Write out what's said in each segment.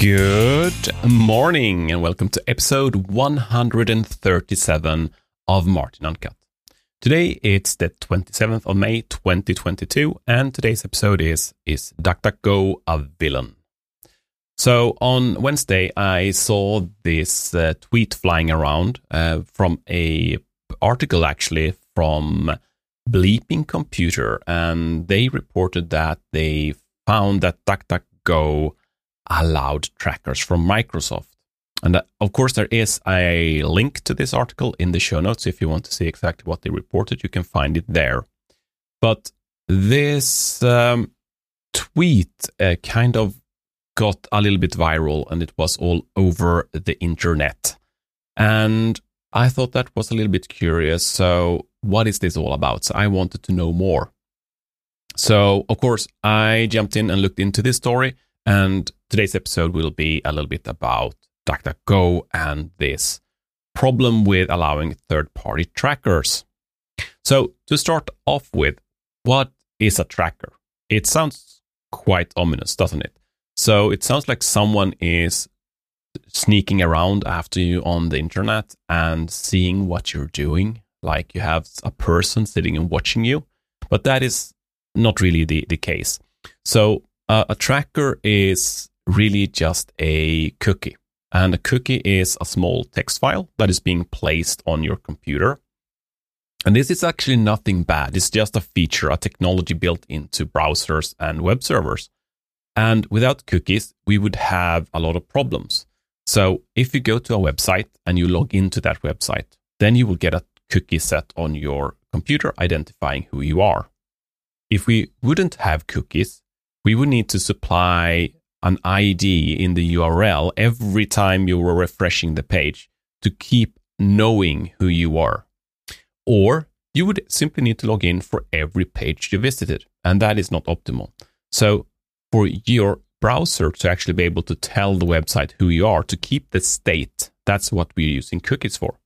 Good morning and welcome to episode 137 of Martin Uncut. Today it's the 27th of May 2022 and today's episode is Is DuckDuckGo a Villain? So on Wednesday I saw this uh, tweet flying around uh, from a article actually from Bleeping Computer and they reported that they found that DuckDuckGo allowed trackers from Microsoft. And uh, of course, there is a link to this article in the show notes. If you want to see exactly what they reported, you can find it there. But this um, tweet uh, kind of got a little bit viral and it was all over the internet. And I thought that was a little bit curious. So, what is this all about? So, I wanted to know more. So, of course, I jumped in and looked into this story and today's episode will be a little bit about DuckDuckGo and this problem with allowing third party trackers. So, to start off with, what is a tracker? It sounds quite ominous, doesn't it? So, it sounds like someone is sneaking around after you on the internet and seeing what you're doing, like you have a person sitting and watching you. But that is not really the, the case. So, uh, a tracker is really just a cookie. And a cookie is a small text file that is being placed on your computer. And this is actually nothing bad. It's just a feature, a technology built into browsers and web servers. And without cookies, we would have a lot of problems. So if you go to a website and you log into that website, then you will get a cookie set on your computer identifying who you are. If we wouldn't have cookies, we would need to supply an ID in the URL every time you were refreshing the page to keep knowing who you are. Or you would simply need to log in for every page you visited, and that is not optimal. So, for your browser to actually be able to tell the website who you are, to keep the state, that's what we're using cookies for.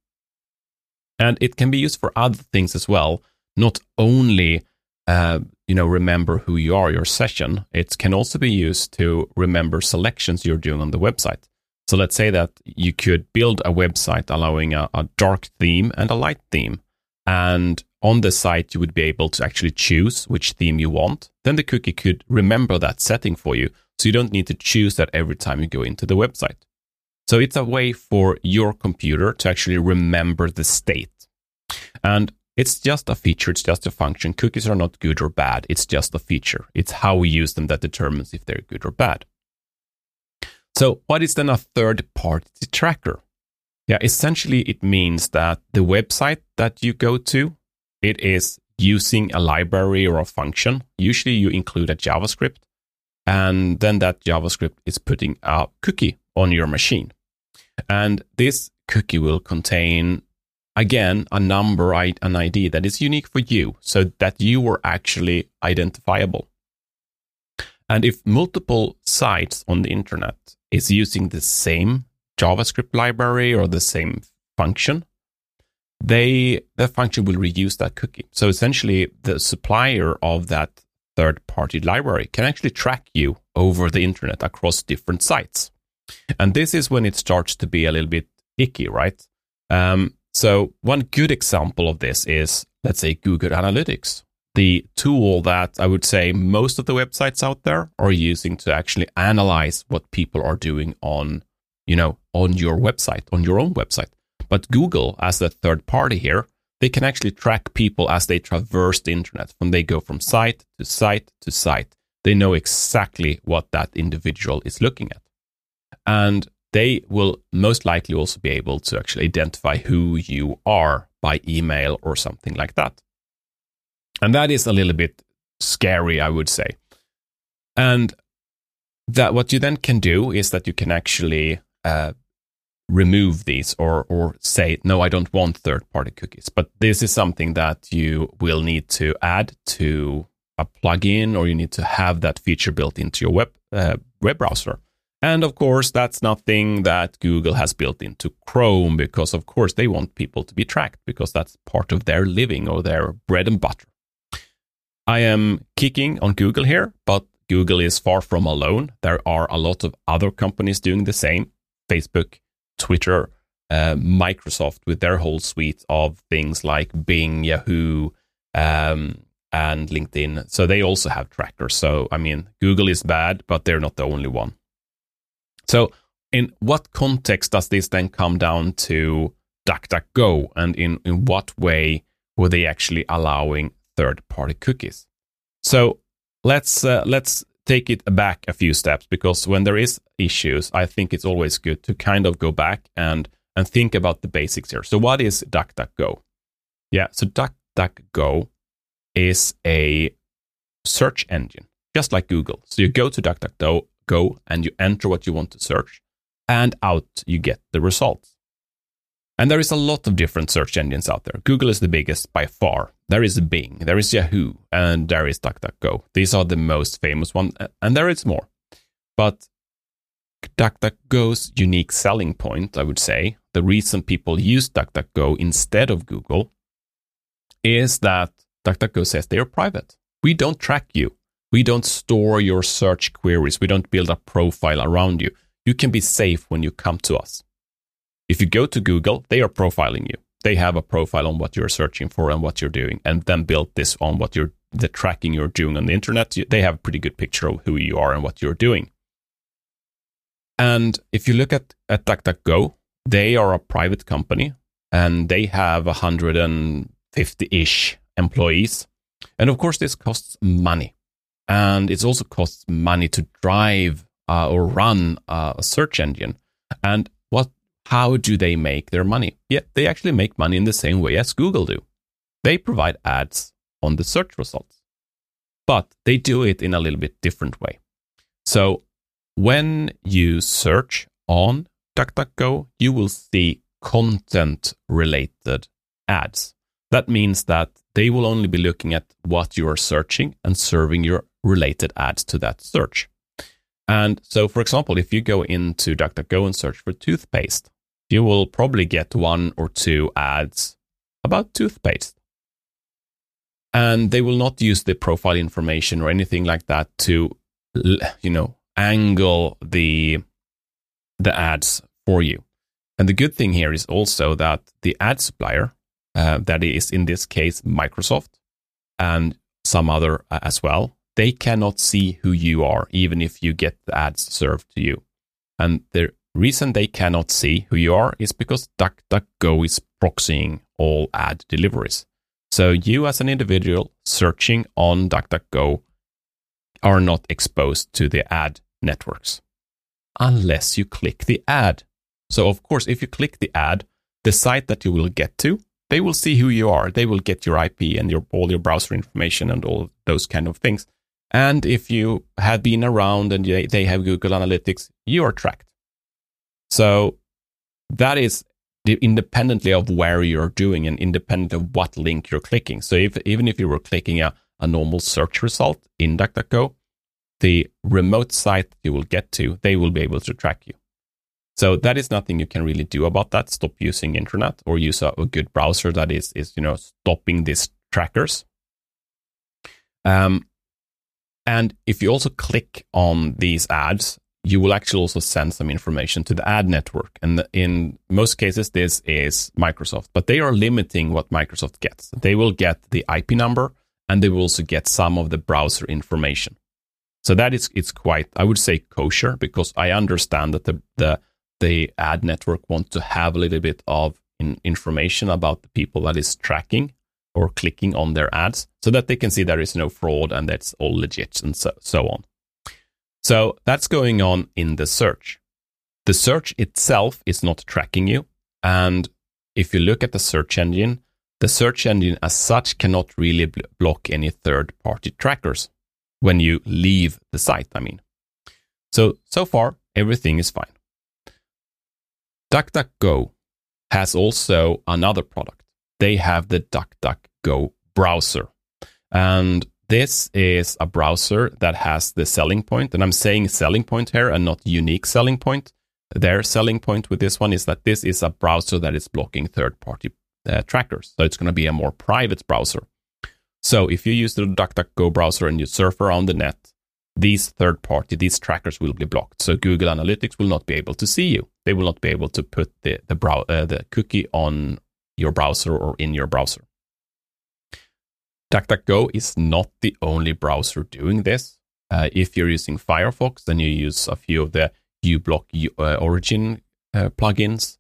And it can be used for other things as well, not only uh, you know remember who you are your session. It can also be used to remember selections you're doing on the website. So let's say that you could build a website allowing a, a dark theme and a light theme. And on the site you would be able to actually choose which theme you want. Then the cookie could remember that setting for you. So you don't need to choose that every time you go into the website. So it's a way for your computer to actually remember the state. And it's just a feature, it's just a function. Cookies are not good or bad, it's just a feature. It's how we use them that determines if they're good or bad. So, what is then a third party tracker? Yeah, essentially it means that the website that you go to, it is using a library or a function. Usually you include a JavaScript, and then that JavaScript is putting a cookie on your machine. And this cookie will contain again a number an id that is unique for you so that you are actually identifiable. And if multiple sites on the internet is using the same javascript library or the same function they the function will reuse that cookie. So essentially the supplier of that third party library can actually track you over the internet across different sites. And this is when it starts to be a little bit icky right? Um, so, one good example of this is, let's say, Google Analytics, the tool that I would say most of the websites out there are using to actually analyze what people are doing on, you know, on your website, on your own website. But Google, as the third party here, they can actually track people as they traverse the internet when they go from site to site to site. They know exactly what that individual is looking at. And they will most likely also be able to actually identify who you are by email or something like that. And that is a little bit scary, I would say. And that what you then can do is that you can actually uh, remove these or or say no, I don't want third party cookies. But this is something that you will need to add to a plugin, or you need to have that feature built into your web uh, web browser. And of course, that's nothing that Google has built into Chrome because, of course, they want people to be tracked because that's part of their living or their bread and butter. I am kicking on Google here, but Google is far from alone. There are a lot of other companies doing the same Facebook, Twitter, uh, Microsoft with their whole suite of things like Bing, Yahoo, um, and LinkedIn. So they also have trackers. So, I mean, Google is bad, but they're not the only one. So, in what context does this then come down to DuckDuckGo? And in, in what way were they actually allowing third party cookies? So, let's, uh, let's take it back a few steps because when there is issues, I think it's always good to kind of go back and and think about the basics here. So what is DuckDuckGo? Yeah, so DuckDuckGo is a search engine, just like Google. So you go to DuckDuckGo and you enter what you want to search, and out you get the results. And there is a lot of different search engines out there. Google is the biggest by far. There is Bing, there is Yahoo, and there is DuckDuckGo. These are the most famous ones, and there is more. But DuckDuckGo's unique selling point, I would say, the reason people use DuckDuckGo instead of Google, is that DuckDuckGo says they are private. We don't track you. We don't store your search queries. We don't build a profile around you. You can be safe when you come to us. If you go to Google, they are profiling you. They have a profile on what you're searching for and what you're doing, and then build this on what you're the tracking you're doing on the internet. They have a pretty good picture of who you are and what you're doing. And if you look at, at DuckDuckGo, they are a private company and they have 150 ish employees. And of course, this costs money. And it also costs money to drive uh, or run uh, a search engine. And what, how do they make their money? Yeah, they actually make money in the same way as Google do. They provide ads on the search results, but they do it in a little bit different way. So when you search on DuckDuckGo, you will see content related ads. That means that they will only be looking at what you are searching and serving your related ads to that search. And so, for example, if you go into DuckDuckGo and search for toothpaste, you will probably get one or two ads about toothpaste. And they will not use the profile information or anything like that to, you know, angle the the ads for you. And the good thing here is also that the ad supplier, uh, that is in this case Microsoft and some other uh, as well, they cannot see who you are, even if you get the ads served to you. And the reason they cannot see who you are is because DuckDuckGo is proxying all ad deliveries. So you as an individual searching on DuckDuckGo are not exposed to the ad networks unless you click the ad. So, of course, if you click the ad, the site that you will get to, they will see who you are. They will get your IP and your all your browser information and all those kind of things. And if you have been around and they have Google Analytics, you are tracked. So that is independently of where you're doing and independent of what link you're clicking. So if, even if you were clicking a, a normal search result in DuckDuckGo, the remote site you will get to, they will be able to track you. So that is nothing you can really do about that. Stop using internet or use a, a good browser that is, is, you know, stopping these trackers. Um, and if you also click on these ads, you will actually also send some information to the ad network. And in most cases, this is Microsoft, but they are limiting what Microsoft gets. They will get the IP number and they will also get some of the browser information. So that is it's quite I would say kosher because I understand that the the the ad network wants to have a little bit of in, information about the people that is tracking or clicking on their ads so that they can see there is no fraud and that's all legit and so, so on. So that's going on in the search. The search itself is not tracking you. And if you look at the search engine, the search engine as such cannot really block any third party trackers when you leave the site, I mean. So, so far, everything is fine. DuckDuckGo has also another product. They have the DuckDuckGo browser. And this is a browser that has the selling point. and I'm saying selling point here and not unique selling point. Their selling point with this one is that this is a browser that is blocking third party uh, trackers. So it's going to be a more private browser. So if you use the DuckDuckGo browser and you surf around the net, these third party, these trackers will be blocked. So Google Analytics will not be able to see you. They will not be able to put the the, brow, uh, the cookie on your browser or in your browser. DuckDuckGo is not the only browser doing this. Uh, if you're using Firefox, then you use a few of the uBlock uh, Origin uh, plugins.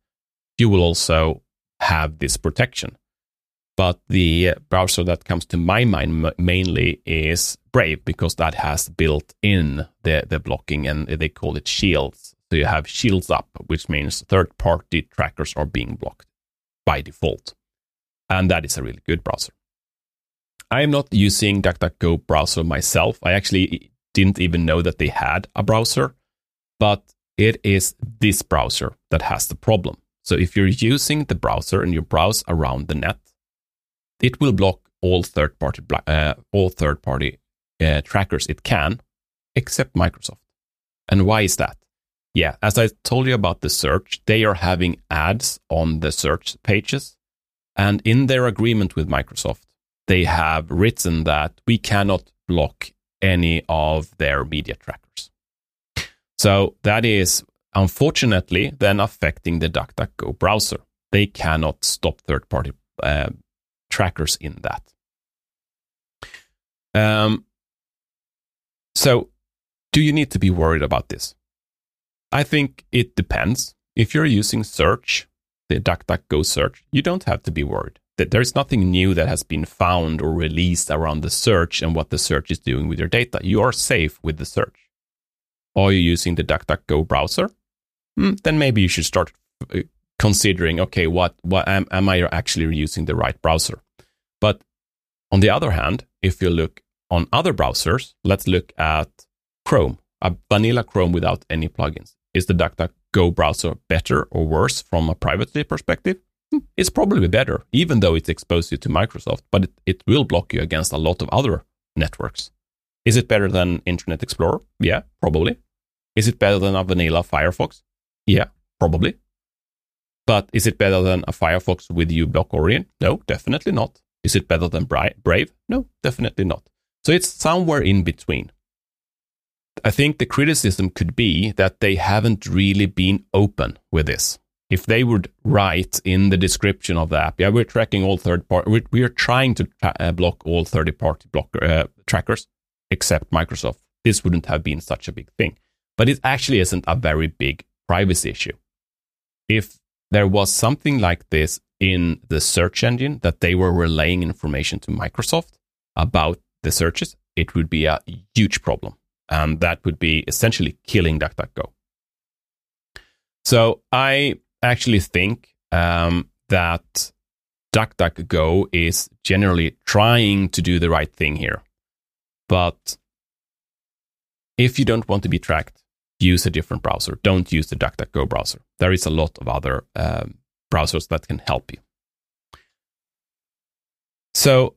You will also have this protection. But the browser that comes to my mind mainly is Brave because that has built in the, the blocking and they call it shields. So you have shields up, which means third party trackers are being blocked by default. And that is a really good browser. I am not using DuckDuckGo browser myself. I actually didn't even know that they had a browser, but it is this browser that has the problem. So if you're using the browser and you browse around the net, it will block all third party uh, all third party uh, trackers it can, except Microsoft. And why is that? Yeah, as I told you about the search, they are having ads on the search pages, and in their agreement with Microsoft, they have written that we cannot block any of their media trackers. So that is unfortunately then affecting the DuckDuckGo browser. They cannot stop third party uh, trackers in that. Um, so, do you need to be worried about this? I think it depends. If you're using search, the DuckDuckGo search, you don't have to be worried. That there's nothing new that has been found or released around the search and what the search is doing with your data. You are safe with the search. Are you using the DuckDuckGo browser? Hmm, then maybe you should start uh, considering, okay, what, what am, am I actually using the right browser? But on the other hand, if you look on other browsers, let's look at Chrome, a vanilla Chrome without any plugins. Is the DuckDuckGo browser better or worse from a privacy perspective? Hmm, it's probably better, even though it exposes you to Microsoft, but it, it will block you against a lot of other networks. Is it better than Internet Explorer? Yeah, probably. Is it better than a vanilla Firefox? Yeah, probably. But is it better than a Firefox with uBlock Origin? No, definitely not. Is it better than Brave? No, definitely not. So it's somewhere in between. I think the criticism could be that they haven't really been open with this. If they would write in the description of the app, yeah, we're tracking all third party, we are trying to tra- uh, block all third party blocker uh, trackers except Microsoft. This wouldn't have been such a big thing. But it actually isn't a very big privacy issue. If there was something like this in the search engine that they were relaying information to Microsoft about the searches, it would be a huge problem. And that would be essentially killing DuckDuckGo. So I actually think um, that DuckDuckGo is generally trying to do the right thing here. But if you don't want to be tracked, use a different browser. Don't use the DuckDuckGo browser. There is a lot of other um, browsers that can help you. So,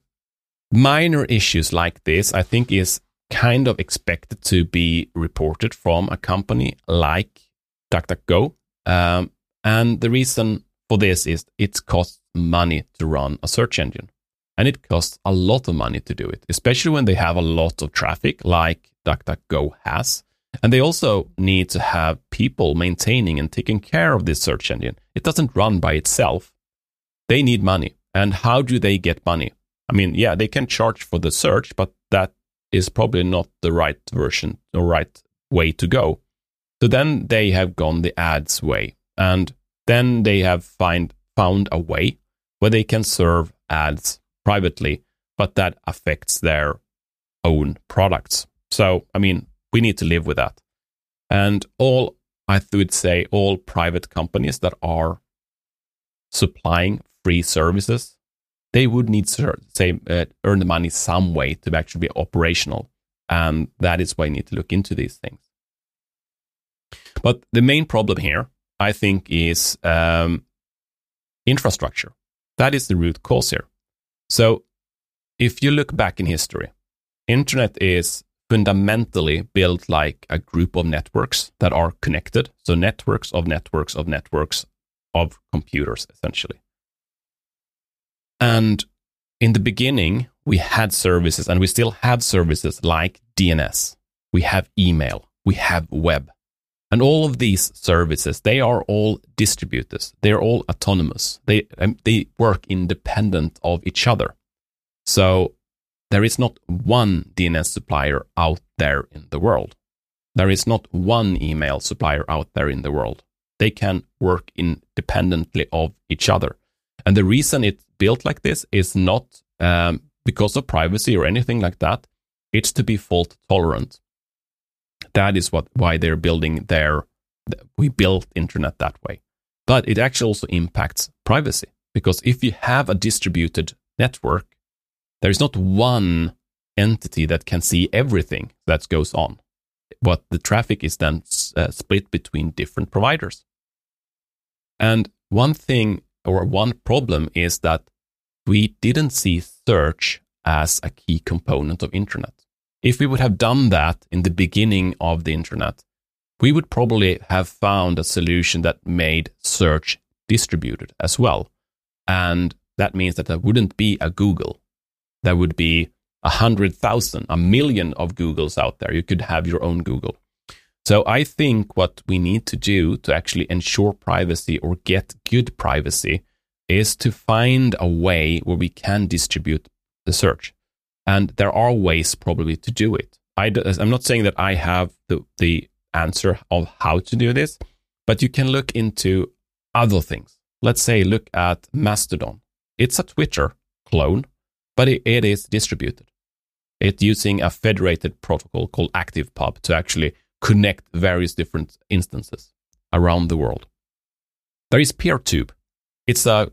minor issues like this, I think, is kind of expected to be reported from a company like DuckDuckGo. Um, and the reason for this is it costs money to run a search engine. And it costs a lot of money to do it, especially when they have a lot of traffic like DuckDuckGo has. And they also need to have people maintaining and taking care of this search engine. It doesn't run by itself. They need money. And how do they get money? I mean, yeah, they can charge for the search, but that is probably not the right version or right way to go. So then they have gone the ads way. And then they have find, found a way where they can serve ads privately, but that affects their own products. So, I mean, we need to live with that. And all, I would say, all private companies that are supplying free services, they would need to say uh, earn the money some way to actually be operational, and that is why you need to look into these things. But the main problem here, I think, is um, infrastructure. That is the root cause here. So, if you look back in history, internet is fundamentally built like a group of networks that are connected. So networks of networks of networks of computers, essentially. And in the beginning, we had services and we still have services like DNS. we have email, we have web. And all of these services, they are all distributors. They're all autonomous. They, um, they work independent of each other. So there is not one DNS supplier out there in the world. There is not one email supplier out there in the world. They can work independently of each other. And the reason it's built like this is not um, because of privacy or anything like that. It's to be fault tolerant. That is what why they're building their we built internet that way. But it actually also impacts privacy because if you have a distributed network, there is not one entity that can see everything that goes on. But the traffic is then uh, split between different providers. And one thing or one problem is that we didn't see search as a key component of internet. If we would have done that in the beginning of the internet, we would probably have found a solution that made search distributed as well. And that means that there wouldn't be a Google. There would be a hundred thousand, a million of Googles out there. You could have your own Google. So I think what we need to do to actually ensure privacy or get good privacy is to find a way where we can distribute the search. And there are ways probably to do it. I, am not saying that I have the, the answer of how to do this, but you can look into other things. Let's say look at Mastodon. It's a Twitter clone, but it, it is distributed. It's using a federated protocol called ActivePub to actually connect various different instances around the world. There is PeerTube. It's a,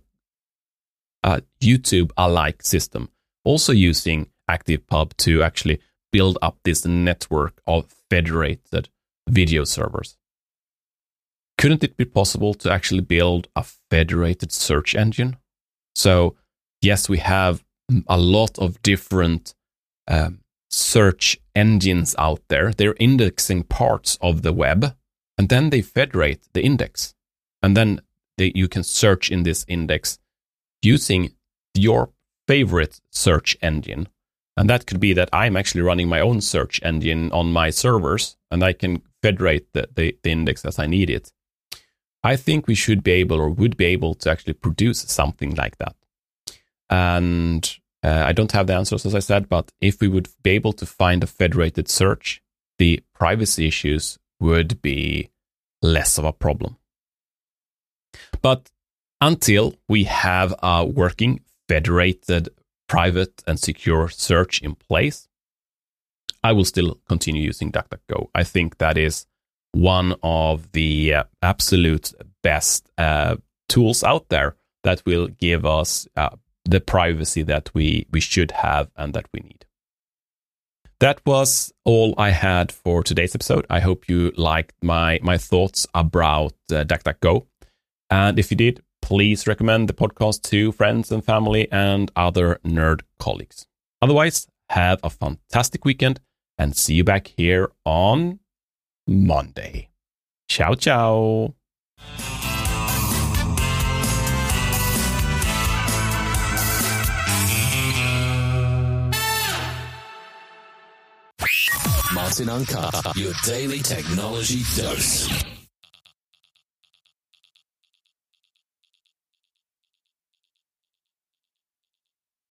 a YouTube alike system, also using ActivePub to actually build up this network of federated video servers. Couldn't it be possible to actually build a federated search engine? So, yes, we have a lot of different um, search engines out there. They're indexing parts of the web, and then they federate the index. And then they, you can search in this index using your favorite search engine and that could be that I'm actually running my own search engine on my servers and I can federate the, the, the, index as I need it. I think we should be able or would be able to actually produce something like that. And uh, I don't have the answers, as I said, but if we would be able to find a federated search, the privacy issues would be less of a problem. But until we have a working federated private and secure search in place, I will still continue using DuckDuckGo. I think that is one of the uh, absolute best uh, tools out there that will give us uh, the privacy that we, we should have and that we need. That was all I had for today's episode. I hope you liked my, my thoughts about uh, DuckDuckGo. And if you did, please recommend the podcast to friends and family and other nerd colleagues. Otherwise, have a fantastic weekend and see you back here on Monday. Ciao, ciao. Martin Uncut, your daily technology dose.